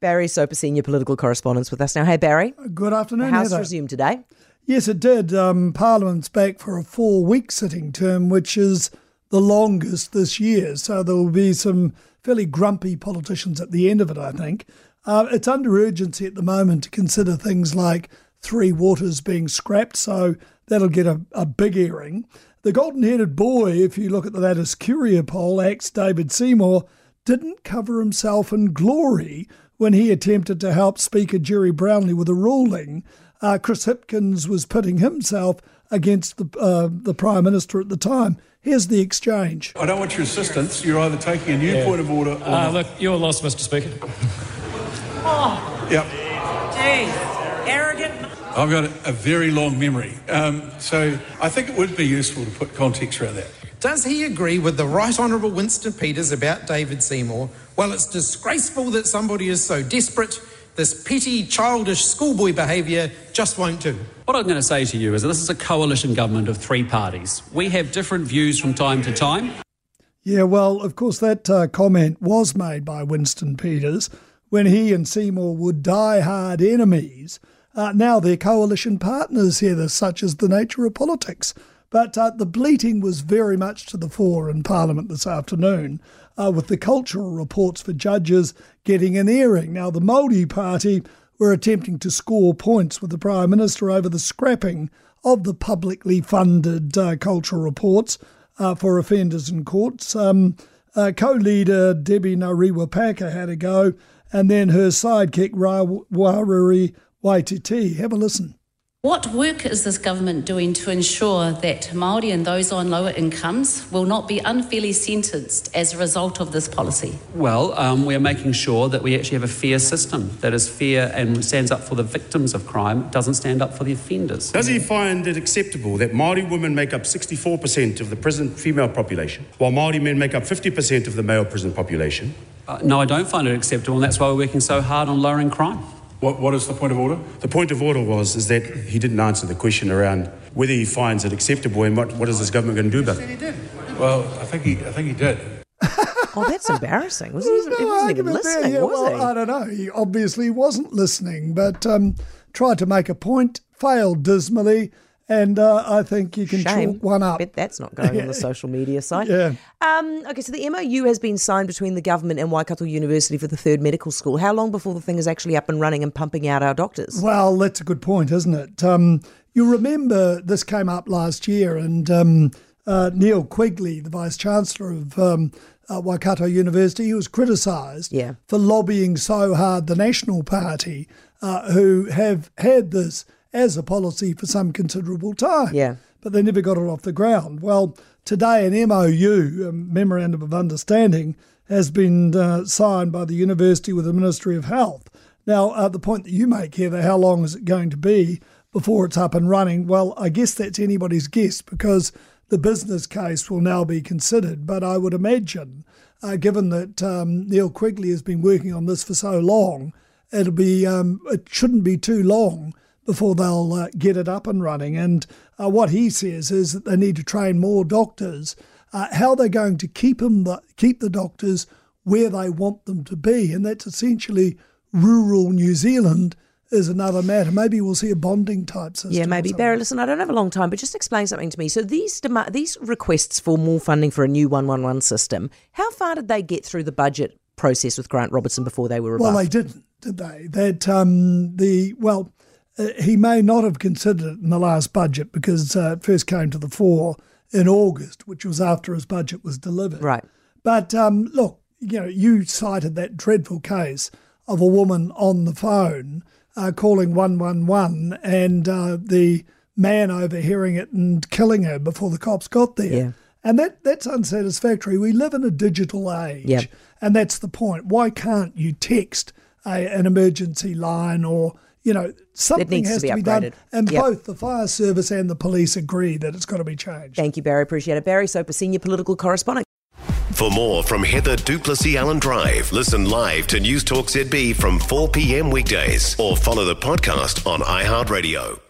Barry Soper, senior political correspondent, with us now. Hey, Barry. Good afternoon. The House Heather. resumed today. Yes, it did. Um, Parliament's back for a four-week sitting term, which is the longest this year. So there will be some fairly grumpy politicians at the end of it. I think uh, it's under urgency at the moment to consider things like Three Waters being scrapped. So that'll get a, a big airing. The golden-headed boy, if you look at the latest Curia poll, ex David Seymour, didn't cover himself in glory when he attempted to help Speaker Gerry Brownlee with a ruling. Uh, Chris Hipkins was pitting himself against the, uh, the Prime Minister at the time. Here's the exchange. I don't want your assistance. You're either taking a new yeah. point of order or. Uh, look, you're lost, Mr. Speaker. oh. Yep. Jeez. Arrogant. I've got a, a very long memory. Um, so I think it would be useful to put context around that. Does he agree with the Right Honourable Winston Peters about David Seymour? Well, it's disgraceful that somebody is so desperate. This petty, childish schoolboy behaviour just won't do. What I'm going to say to you is that this is a coalition government of three parties. We have different views from time to time. Yeah, well, of course, that uh, comment was made by Winston Peters when he and Seymour were die-hard enemies. Uh, now they're coalition partners here, such as the nature of politics. But uh, the bleating was very much to the fore in Parliament this afternoon, uh, with the cultural reports for judges getting an airing. Now, the Māori Party were attempting to score points with the Prime Minister over the scrapping of the publicly funded uh, cultural reports uh, for offenders in courts. Um, uh, co-leader Debbie Ngarewa had a go, and then her sidekick Rawiri Waititi. Have a listen. What work is this government doing to ensure that Māori and those on lower incomes will not be unfairly sentenced as a result of this policy? Well, um, we are making sure that we actually have a fair system that is fair and stands up for the victims of crime, doesn't stand up for the offenders. Does he find it acceptable that Māori women make up 64% of the prison female population, while Māori men make up 50% of the male prison population? Uh, no, I don't find it acceptable, and that's why we're working so hard on lowering crime. What, what is the point of order? The point of order was is that he didn't answer the question around whether he finds it acceptable and what, what is this government going to do about it. He did. Well, I think he, I think he did. oh, that's embarrassing. Was he, no he wasn't even listening, yeah, was well, he? I don't know. He obviously wasn't listening, but um, tried to make a point, failed dismally, and uh, I think you can Shame. chalk one up. Bet that's not going on the social media site. Yeah. Um, okay, so the MOU has been signed between the government and Waikato University for the third medical school. How long before the thing is actually up and running and pumping out our doctors? Well, that's a good point, isn't it? Um, you remember this came up last year, and um, uh, Neil Quigley, the Vice Chancellor of um, uh, Waikato University, he was criticised yeah. for lobbying so hard the National Party, uh, who have had this as a policy for some considerable time. Yeah. But they never got it off the ground. Well, today an MOU, a Memorandum of Understanding, has been uh, signed by the university with the Ministry of Health. Now, uh, the point that you make here, that how long is it going to be before it's up and running? Well, I guess that's anybody's guess because the business case will now be considered. But I would imagine, uh, given that um, Neil Quigley has been working on this for so long, it'll be um, it shouldn't be too long before they'll uh, get it up and running. And uh, what he says is that they need to train more doctors. Uh, how they're going to keep them, the, keep the doctors where they want them to be, and that's essentially rural New Zealand is another matter. Maybe we'll see a bonding type system. Yeah, maybe. Barry, listen, I don't have a long time, but just explain something to me. So these dem- these requests for more funding for a new 111 system, how far did they get through the budget process with Grant Robertson before they were rebuffed? Well, they didn't, did they? That um, the well, he may not have considered it in the last budget because uh, it first came to the fore in August, which was after his budget was delivered. Right. But um, look, you know, you cited that dreadful case of a woman on the phone uh, calling 111 and uh, the man overhearing it and killing her before the cops got there. Yeah. And that, that's unsatisfactory. We live in a digital age. Yep. And that's the point. Why can't you text a, an emergency line or you know, something has to be, to be done. And yep. both the fire service and the police agree that it's got to be changed. Thank you, Barry. Appreciate it. Barry Soper, senior political correspondent. For more from Heather du Plessis-Allen Drive, listen live to News Talk ZB from 4 p.m. weekdays or follow the podcast on iHeartRadio.